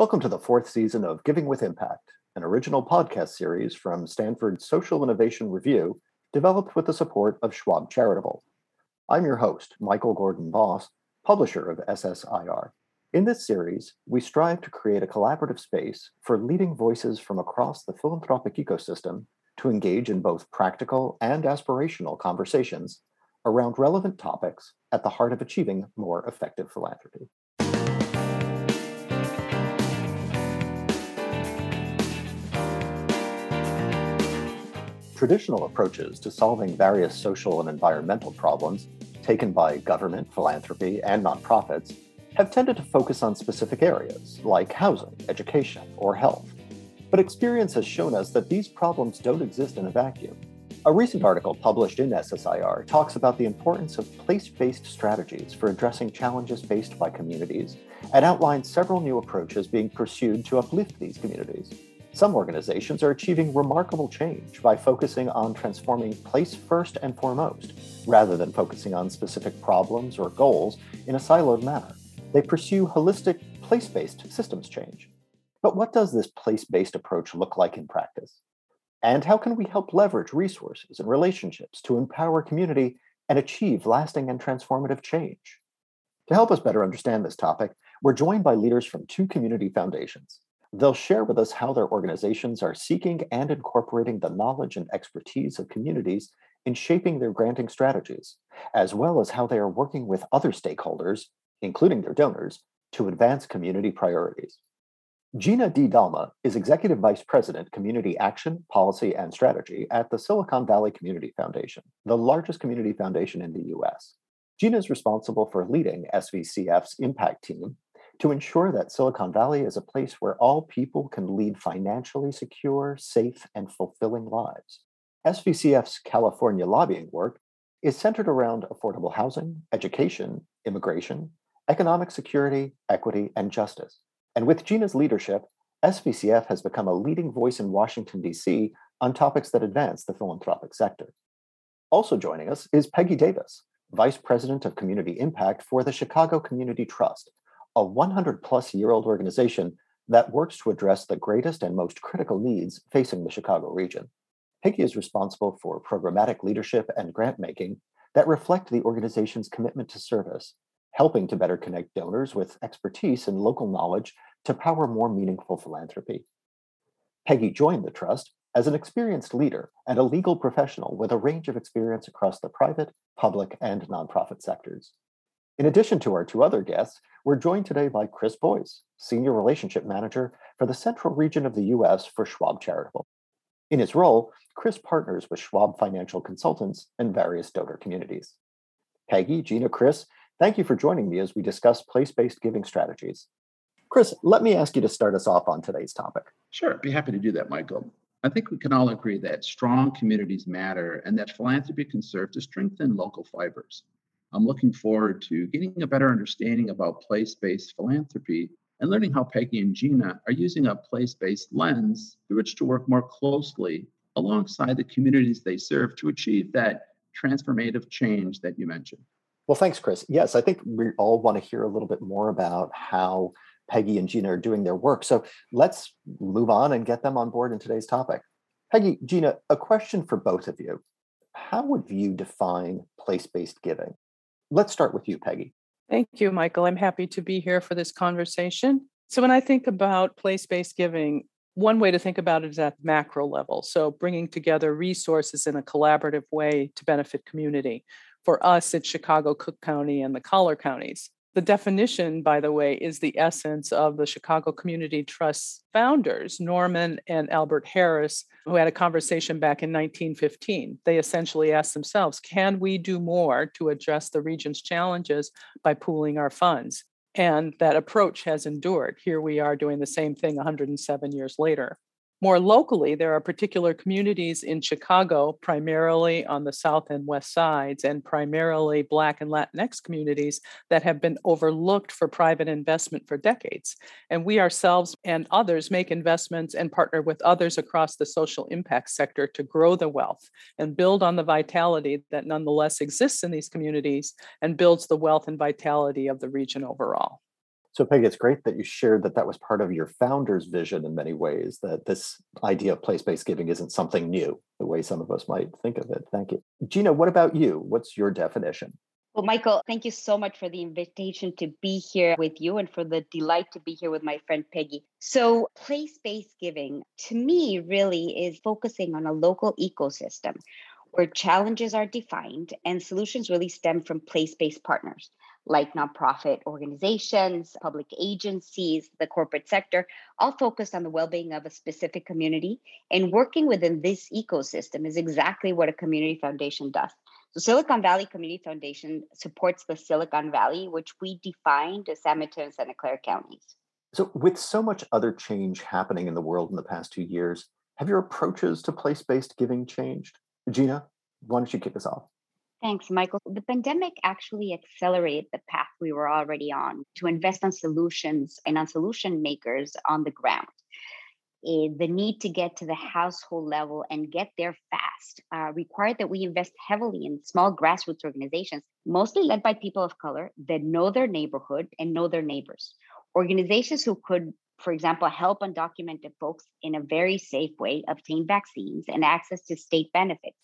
Welcome to the fourth season of Giving with Impact, an original podcast series from Stanford's Social Innovation Review, developed with the support of Schwab Charitable. I'm your host, Michael Gordon Voss, publisher of SSIR. In this series, we strive to create a collaborative space for leading voices from across the philanthropic ecosystem to engage in both practical and aspirational conversations around relevant topics at the heart of achieving more effective philanthropy. Traditional approaches to solving various social and environmental problems taken by government, philanthropy, and nonprofits have tended to focus on specific areas like housing, education, or health. But experience has shown us that these problems don't exist in a vacuum. A recent article published in SSIR talks about the importance of place based strategies for addressing challenges faced by communities and outlines several new approaches being pursued to uplift these communities. Some organizations are achieving remarkable change by focusing on transforming place first and foremost, rather than focusing on specific problems or goals in a siloed manner. They pursue holistic, place based systems change. But what does this place based approach look like in practice? And how can we help leverage resources and relationships to empower community and achieve lasting and transformative change? To help us better understand this topic, we're joined by leaders from two community foundations They'll share with us how their organizations are seeking and incorporating the knowledge and expertise of communities in shaping their granting strategies, as well as how they are working with other stakeholders, including their donors, to advance community priorities. Gina D. Dalma is Executive Vice President, Community Action, Policy, and Strategy at the Silicon Valley Community Foundation, the largest community foundation in the US. Gina is responsible for leading SVCF's impact team to ensure that Silicon Valley is a place where all people can lead financially secure, safe, and fulfilling lives. SVCF's California lobbying work is centered around affordable housing, education, immigration, economic security, equity, and justice. And with Gina's leadership, SVCF has become a leading voice in Washington, D.C. on topics that advance the philanthropic sector. Also joining us is Peggy Davis, Vice President of Community Impact for the Chicago Community Trust, a 100 plus year old organization that works to address the greatest and most critical needs facing the Chicago region. Peggy is responsible for programmatic leadership and grant making that reflect the organization's commitment to service, helping to better connect donors with expertise and local knowledge to power more meaningful philanthropy. Peggy joined the trust as an experienced leader and a legal professional with a range of experience across the private, public, and nonprofit sectors. In addition to our two other guests, we're joined today by Chris Boyce, Senior Relationship Manager for the Central Region of the U.S. for Schwab Charitable. In his role, Chris partners with Schwab Financial Consultants and various donor communities. Peggy, Gina, Chris, thank you for joining me as we discuss place based giving strategies. Chris, let me ask you to start us off on today's topic. Sure, I'd be happy to do that, Michael. I think we can all agree that strong communities matter and that philanthropy can serve to strengthen local fibers. I'm looking forward to getting a better understanding about place based philanthropy and learning how Peggy and Gina are using a place based lens through which to work more closely alongside the communities they serve to achieve that transformative change that you mentioned. Well, thanks, Chris. Yes, I think we all want to hear a little bit more about how Peggy and Gina are doing their work. So let's move on and get them on board in today's topic. Peggy, Gina, a question for both of you. How would you define place based giving? Let's start with you, Peggy. Thank you, Michael. I'm happy to be here for this conversation. So, when I think about place based giving, one way to think about it is at the macro level. So, bringing together resources in a collaborative way to benefit community. For us, it's Chicago, Cook County, and the collar counties. The definition, by the way, is the essence of the Chicago Community Trust founders, Norman and Albert Harris, who had a conversation back in 1915. They essentially asked themselves can we do more to address the region's challenges by pooling our funds? And that approach has endured. Here we are doing the same thing 107 years later. More locally, there are particular communities in Chicago, primarily on the south and west sides, and primarily Black and Latinx communities that have been overlooked for private investment for decades. And we ourselves and others make investments and partner with others across the social impact sector to grow the wealth and build on the vitality that nonetheless exists in these communities and builds the wealth and vitality of the region overall. So, Peggy, it's great that you shared that that was part of your founder's vision in many ways, that this idea of place based giving isn't something new, the way some of us might think of it. Thank you. Gina, what about you? What's your definition? Well, Michael, thank you so much for the invitation to be here with you and for the delight to be here with my friend Peggy. So, place based giving to me really is focusing on a local ecosystem where challenges are defined and solutions really stem from place based partners like nonprofit organizations, public agencies, the corporate sector, all focused on the well being of a specific community. And working within this ecosystem is exactly what a community foundation does. So, Silicon Valley Community Foundation supports the Silicon Valley, which we defined as San Mateo and Santa Clara counties. So, with so much other change happening in the world in the past two years, have your approaches to place based giving changed? Gina, why don't you kick us off? Thanks, Michael. The pandemic actually accelerated the path we were already on to invest on solutions and on solution makers on the ground. Uh, the need to get to the household level and get there fast uh, required that we invest heavily in small grassroots organizations, mostly led by people of color that know their neighborhood and know their neighbors. Organizations who could, for example, help undocumented folks in a very safe way obtain vaccines and access to state benefits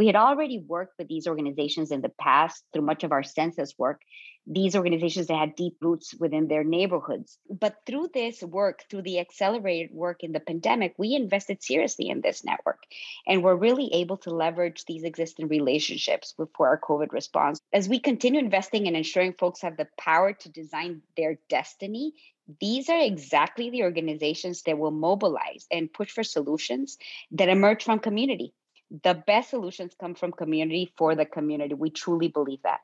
we had already worked with these organizations in the past through much of our census work, these organizations that had deep roots within their neighborhoods. But through this work, through the accelerated work in the pandemic, we invested seriously in this network and we're really able to leverage these existing relationships for our COVID response. As we continue investing in ensuring folks have the power to design their destiny, these are exactly the organizations that will mobilize and push for solutions that emerge from community the best solutions come from community for the community. We truly believe that.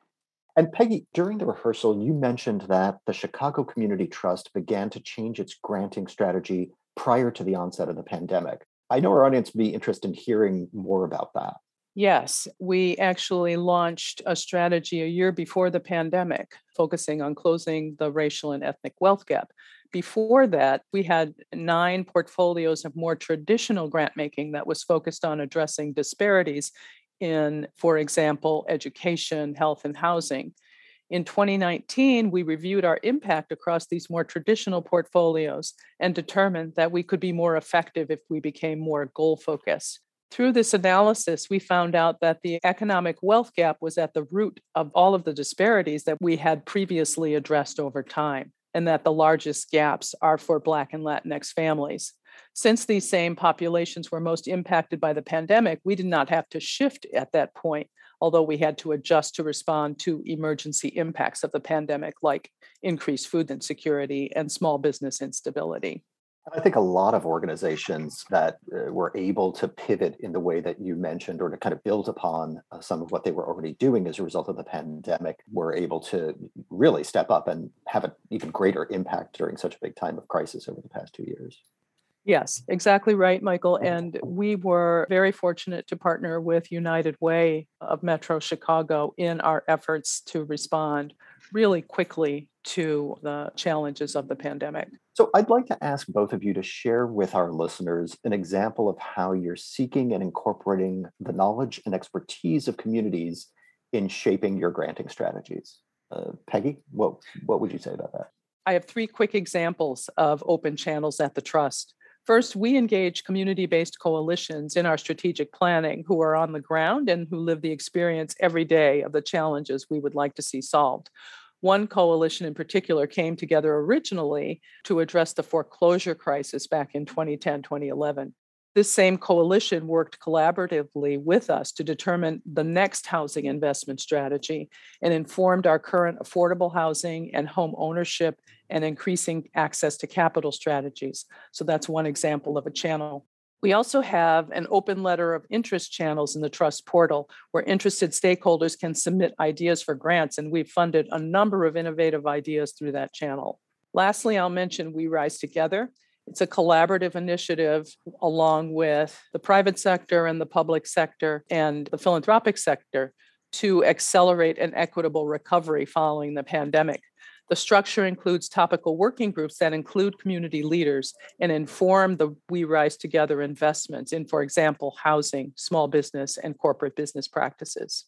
And Peggy, during the rehearsal, you mentioned that the Chicago Community Trust began to change its granting strategy prior to the onset of the pandemic. I know our audience would be interested in hearing more about that. Yes, we actually launched a strategy a year before the pandemic, focusing on closing the racial and ethnic wealth gap. Before that, we had nine portfolios of more traditional grant making that was focused on addressing disparities in, for example, education, health, and housing. In 2019, we reviewed our impact across these more traditional portfolios and determined that we could be more effective if we became more goal focused. Through this analysis, we found out that the economic wealth gap was at the root of all of the disparities that we had previously addressed over time and that the largest gaps are for Black and Latinx families. Since these same populations were most impacted by the pandemic, we did not have to shift at that point, although we had to adjust to respond to emergency impacts of the pandemic, like increased food insecurity and small business instability. I think a lot of organizations that uh, were able to pivot in the way that you mentioned or to kind of build upon uh, some of what they were already doing as a result of the pandemic were able to really step up and have an even greater impact during such a big time of crisis over the past two years. Yes, exactly right, Michael. And we were very fortunate to partner with United Way of Metro Chicago in our efforts to respond really quickly to the challenges of the pandemic. So, I'd like to ask both of you to share with our listeners an example of how you're seeking and incorporating the knowledge and expertise of communities in shaping your granting strategies. Uh, Peggy, what, what would you say about that? I have three quick examples of open channels at the Trust. First, we engage community based coalitions in our strategic planning who are on the ground and who live the experience every day of the challenges we would like to see solved. One coalition in particular came together originally to address the foreclosure crisis back in 2010, 2011. This same coalition worked collaboratively with us to determine the next housing investment strategy and informed our current affordable housing and home ownership and increasing access to capital strategies. So that's one example of a channel. We also have an open letter of interest channels in the trust portal where interested stakeholders can submit ideas for grants, and we've funded a number of innovative ideas through that channel. Lastly, I'll mention We Rise Together. It's a collaborative initiative along with the private sector and the public sector and the philanthropic sector to accelerate an equitable recovery following the pandemic. The structure includes topical working groups that include community leaders and inform the We Rise Together investments in, for example, housing, small business, and corporate business practices.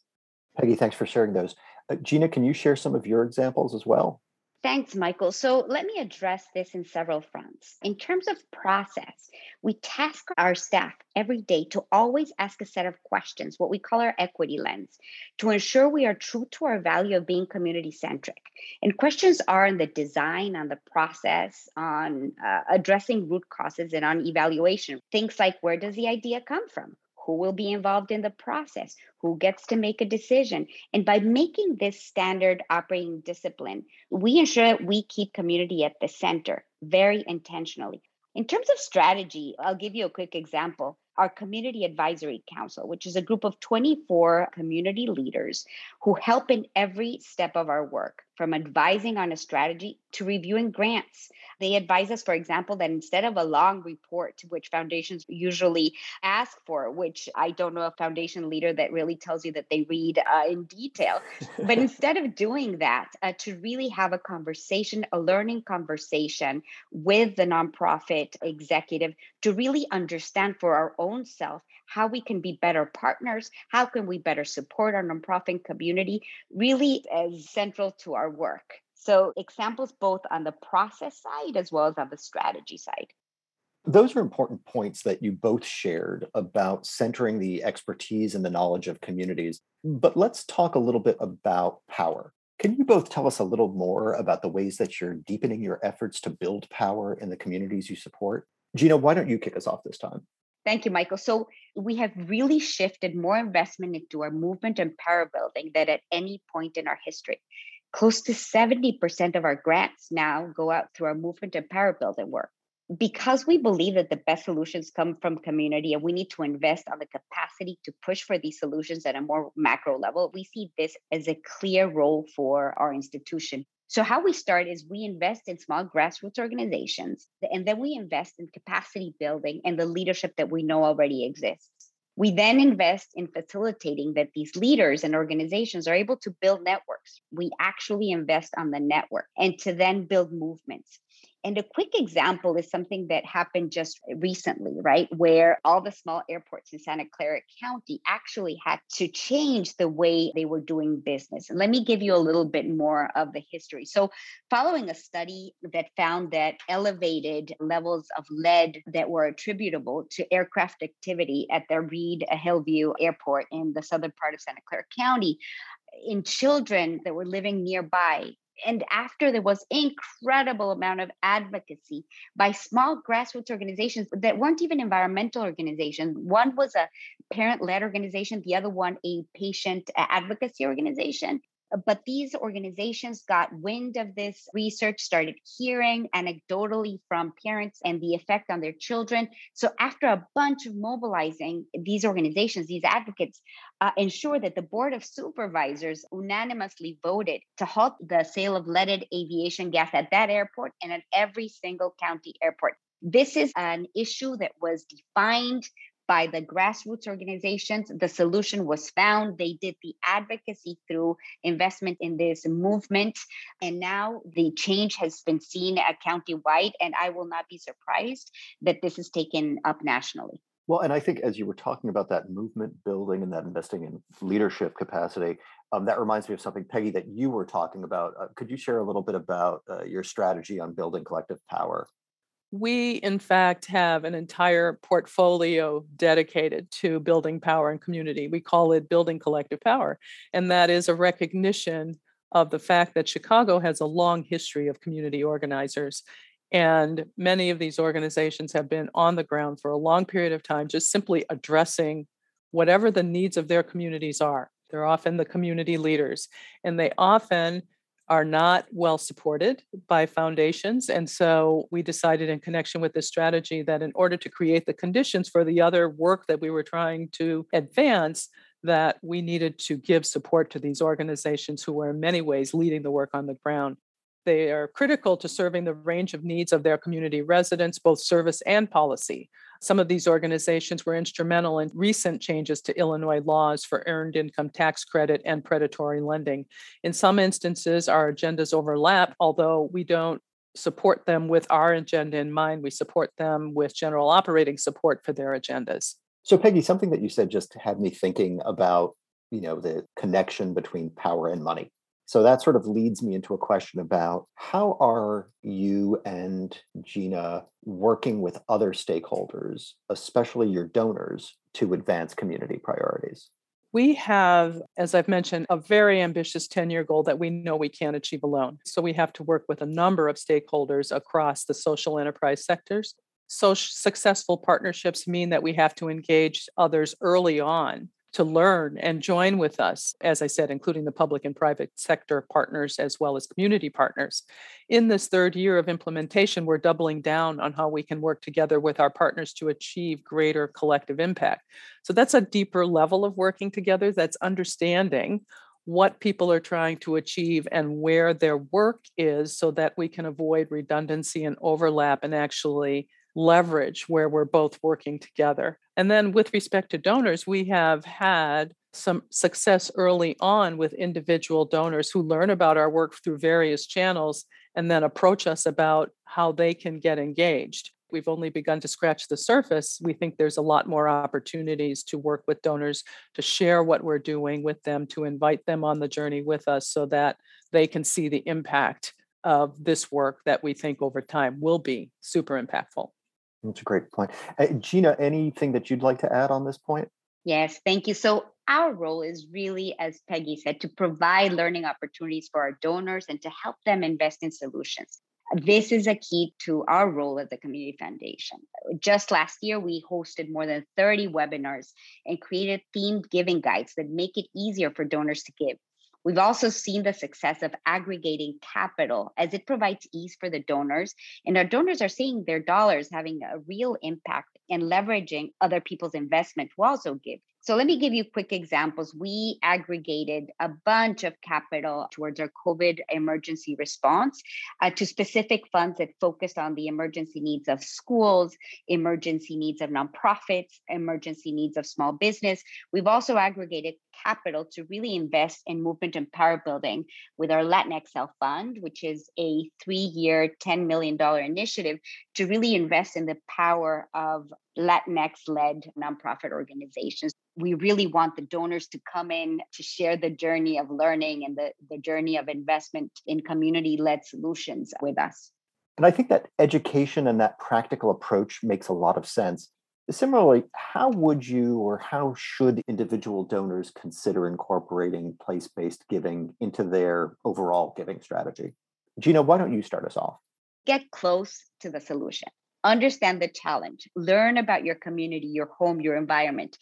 Peggy, thanks for sharing those. Uh, Gina, can you share some of your examples as well? Thanks, Michael. So let me address this in several fronts. In terms of process, we task our staff every day to always ask a set of questions, what we call our equity lens, to ensure we are true to our value of being community centric. And questions are on the design, on the process, on uh, addressing root causes, and on evaluation. Things like where does the idea come from? Who will be involved in the process, who gets to make a decision. And by making this standard operating discipline, we ensure that we keep community at the center very intentionally. In terms of strategy, I'll give you a quick example. Our Community Advisory Council, which is a group of 24 community leaders who help in every step of our work, from advising on a strategy to reviewing grants. They advise us, for example, that instead of a long report, which foundations usually ask for, which I don't know a foundation leader that really tells you that they read uh, in detail, but instead of doing that, uh, to really have a conversation, a learning conversation with the nonprofit executive to really understand for our own self how we can be better partners, how can we better support our nonprofit community, really as central to our work. So, examples both on the process side as well as on the strategy side. Those are important points that you both shared about centering the expertise and the knowledge of communities. But let's talk a little bit about power. Can you both tell us a little more about the ways that you're deepening your efforts to build power in the communities you support? Gina, why don't you kick us off this time? Thank you, Michael. So, we have really shifted more investment into our movement and power building than at any point in our history close to 70% of our grants now go out through our movement and power building work. Because we believe that the best solutions come from community and we need to invest on the capacity to push for these solutions at a more macro level, we see this as a clear role for our institution. So, how we start is we invest in small grassroots organizations, and then we invest in capacity building and the leadership that we know already exists. We then invest in facilitating that these leaders and organizations are able to build networks. We actually invest on the network and to then build movements. And a quick example is something that happened just recently, right? Where all the small airports in Santa Clara County actually had to change the way they were doing business. And let me give you a little bit more of the history. So, following a study that found that elevated levels of lead that were attributable to aircraft activity at the Reid-Hillview Airport in the southern part of Santa Clara County, in children that were living nearby and after there was incredible amount of advocacy by small grassroots organizations that weren't even environmental organizations. One was a parent-led organization the other one a patient advocacy organization but these organizations got wind of this research, started hearing anecdotally from parents and the effect on their children. So, after a bunch of mobilizing, these organizations, these advocates, uh, ensure that the Board of Supervisors unanimously voted to halt the sale of leaded aviation gas at that airport and at every single county airport. This is an issue that was defined by the grassroots organizations. The solution was found. They did the advocacy through investment in this movement. And now the change has been seen at county-wide. And I will not be surprised that this is taken up nationally. Well, and I think as you were talking about that movement building and that investing in leadership capacity, um, that reminds me of something, Peggy, that you were talking about. Uh, could you share a little bit about uh, your strategy on building collective power? We, in fact, have an entire portfolio dedicated to building power and community. We call it Building Collective Power. And that is a recognition of the fact that Chicago has a long history of community organizers. And many of these organizations have been on the ground for a long period of time, just simply addressing whatever the needs of their communities are. They're often the community leaders, and they often are not well supported by foundations. And so we decided, in connection with this strategy, that in order to create the conditions for the other work that we were trying to advance, that we needed to give support to these organizations who were in many ways leading the work on the ground. They are critical to serving the range of needs of their community residents, both service and policy. Some of these organizations were instrumental in recent changes to Illinois laws for earned income tax credit and predatory lending. In some instances, our agendas overlap, although we don't support them with our agenda in mind. We support them with general operating support for their agendas. So, Peggy, something that you said just had me thinking about, you know, the connection between power and money. So that sort of leads me into a question about how are you and Gina working with other stakeholders, especially your donors, to advance community priorities? We have, as I've mentioned, a very ambitious 10 year goal that we know we can't achieve alone. So we have to work with a number of stakeholders across the social enterprise sectors. So successful partnerships mean that we have to engage others early on to learn and join with us, as I said, including the public and private sector partners as well as community partners. In this third year of implementation, we're doubling down on how we can work together with our partners to achieve greater collective impact. So that's a deeper level of working together that's understanding what people are trying to achieve and where their work is so that we can avoid redundancy and overlap and actually leverage where we're both working together. And then with respect to donors, we have had some success early on with individual donors who learn about our work through various channels and then approach us about how they can get engaged. We've only begun to scratch the surface. We think there's a lot more opportunities to work with donors, to share what we're doing with them, to invite them on the journey with us so that they can see the impact of this work that we think over time will be super impactful. That's a great point. Uh, Gina, anything that you'd like to add on this point? Yes, thank you. So, our role is really, as Peggy said, to provide learning opportunities for our donors and to help them invest in solutions. This is a key to our role as a community foundation. Just last year, we hosted more than 30 webinars and created themed giving guides that make it easier for donors to give. We've also seen the success of aggregating capital as it provides ease for the donors. And our donors are seeing their dollars having a real impact and leveraging other people's investment to also give. So let me give you quick examples. We aggregated a bunch of capital towards our COVID emergency response uh, to specific funds that focused on the emergency needs of schools, emergency needs of nonprofits, emergency needs of small business. We've also aggregated capital to really invest in movement and power building with our Latinx Fund, which is a three year, $10 million initiative to really invest in the power of Latinx led nonprofit organizations. We really want the donors to come in to share the journey of learning and the, the journey of investment in community led solutions with us. And I think that education and that practical approach makes a lot of sense. Similarly, how would you or how should individual donors consider incorporating place based giving into their overall giving strategy? Gina, why don't you start us off? Get close to the solution understand the challenge, learn about your community, your home, your environment.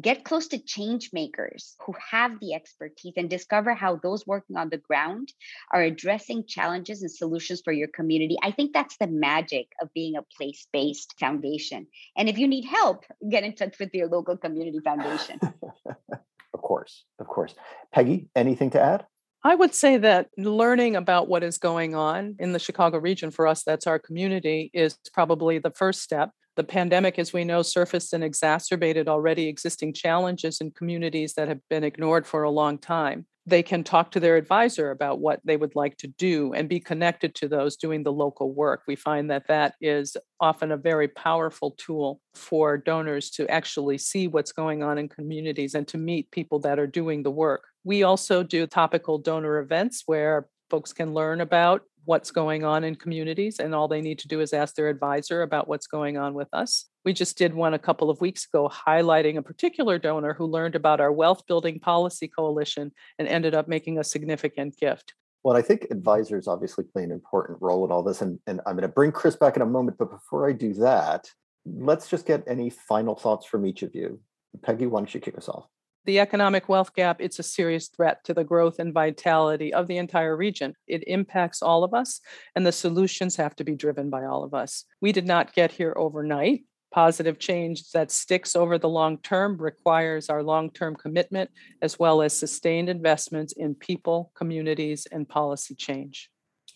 Get close to change makers who have the expertise and discover how those working on the ground are addressing challenges and solutions for your community. I think that's the magic of being a place based foundation. And if you need help, get in touch with your local community foundation. of course, of course. Peggy, anything to add? I would say that learning about what is going on in the Chicago region for us, that's our community, is probably the first step. The pandemic, as we know, surfaced and exacerbated already existing challenges in communities that have been ignored for a long time. They can talk to their advisor about what they would like to do and be connected to those doing the local work. We find that that is often a very powerful tool for donors to actually see what's going on in communities and to meet people that are doing the work. We also do topical donor events where folks can learn about what's going on in communities, and all they need to do is ask their advisor about what's going on with us. We just did one a couple of weeks ago highlighting a particular donor who learned about our Wealth Building Policy Coalition and ended up making a significant gift. Well, I think advisors obviously play an important role in all this. And, and I'm going to bring Chris back in a moment. But before I do that, let's just get any final thoughts from each of you. Peggy, why don't you kick us off? The economic wealth gap, it's a serious threat to the growth and vitality of the entire region. It impacts all of us, and the solutions have to be driven by all of us. We did not get here overnight. Positive change that sticks over the long term requires our long term commitment as well as sustained investments in people, communities, and policy change.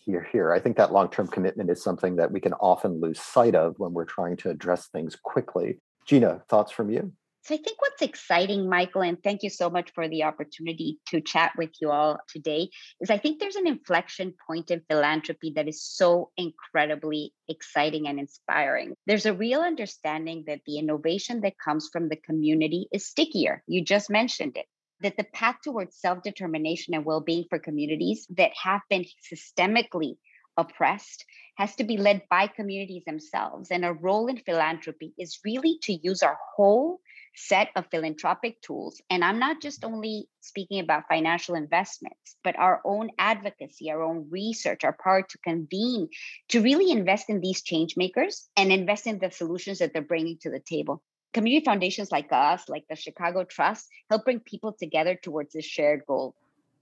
Here, here. I think that long term commitment is something that we can often lose sight of when we're trying to address things quickly. Gina, thoughts from you? So I think what's exciting, Michael, and thank you so much for the opportunity to chat with you all today, is I think there's an inflection point in philanthropy that is so incredibly exciting and inspiring. There's a real understanding that the innovation that comes from the community is stickier. You just mentioned it that the path towards self determination and well being for communities that have been systemically oppressed has to be led by communities themselves. And a role in philanthropy is really to use our whole set of philanthropic tools. And I'm not just only speaking about financial investments, but our own advocacy, our own research, our power to convene to really invest in these change makers and invest in the solutions that they're bringing to the table. Community foundations like us, like the Chicago Trust, help bring people together towards this shared goal.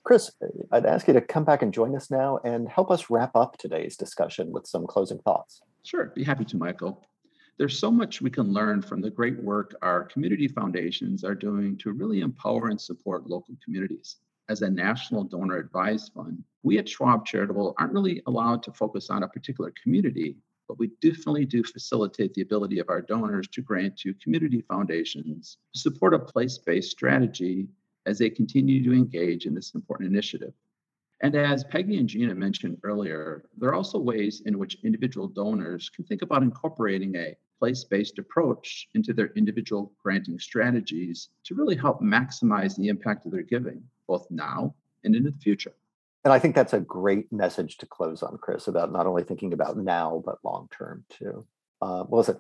Chris, I'd ask you to come back and join us now and help us wrap up today's discussion with some closing thoughts. Sure, be happy to, Michael. There's so much we can learn from the great work our community foundations are doing to really empower and support local communities. As a national donor advised fund, we at Schwab Charitable aren't really allowed to focus on a particular community, but we definitely do facilitate the ability of our donors to grant to community foundations to support a place based strategy as they continue to engage in this important initiative. And as Peggy and Gina mentioned earlier, there are also ways in which individual donors can think about incorporating a place based approach into their individual granting strategies to really help maximize the impact of their giving, both now and into the future. And I think that's a great message to close on, Chris, about not only thinking about now, but long term too. Uh, well, listen,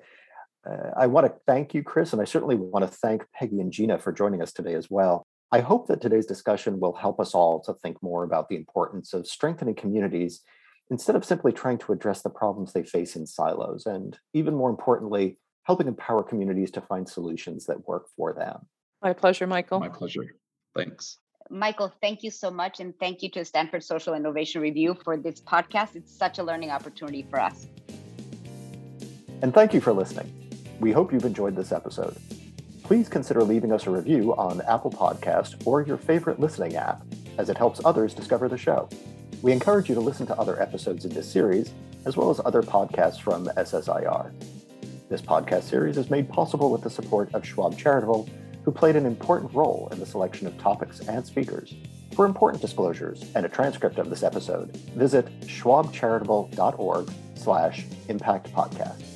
uh, I want to thank you, Chris, and I certainly want to thank Peggy and Gina for joining us today as well. I hope that today's discussion will help us all to think more about the importance of strengthening communities instead of simply trying to address the problems they face in silos, and even more importantly, helping empower communities to find solutions that work for them. My pleasure, Michael. My pleasure. Thanks. Michael, thank you so much. And thank you to Stanford Social Innovation Review for this podcast. It's such a learning opportunity for us. And thank you for listening. We hope you've enjoyed this episode please consider leaving us a review on Apple Podcast or your favorite listening app, as it helps others discover the show. We encourage you to listen to other episodes in this series, as well as other podcasts from SSIR. This podcast series is made possible with the support of Schwab Charitable, who played an important role in the selection of topics and speakers. For important disclosures and a transcript of this episode, visit schwabcharitable.org slash impact podcast.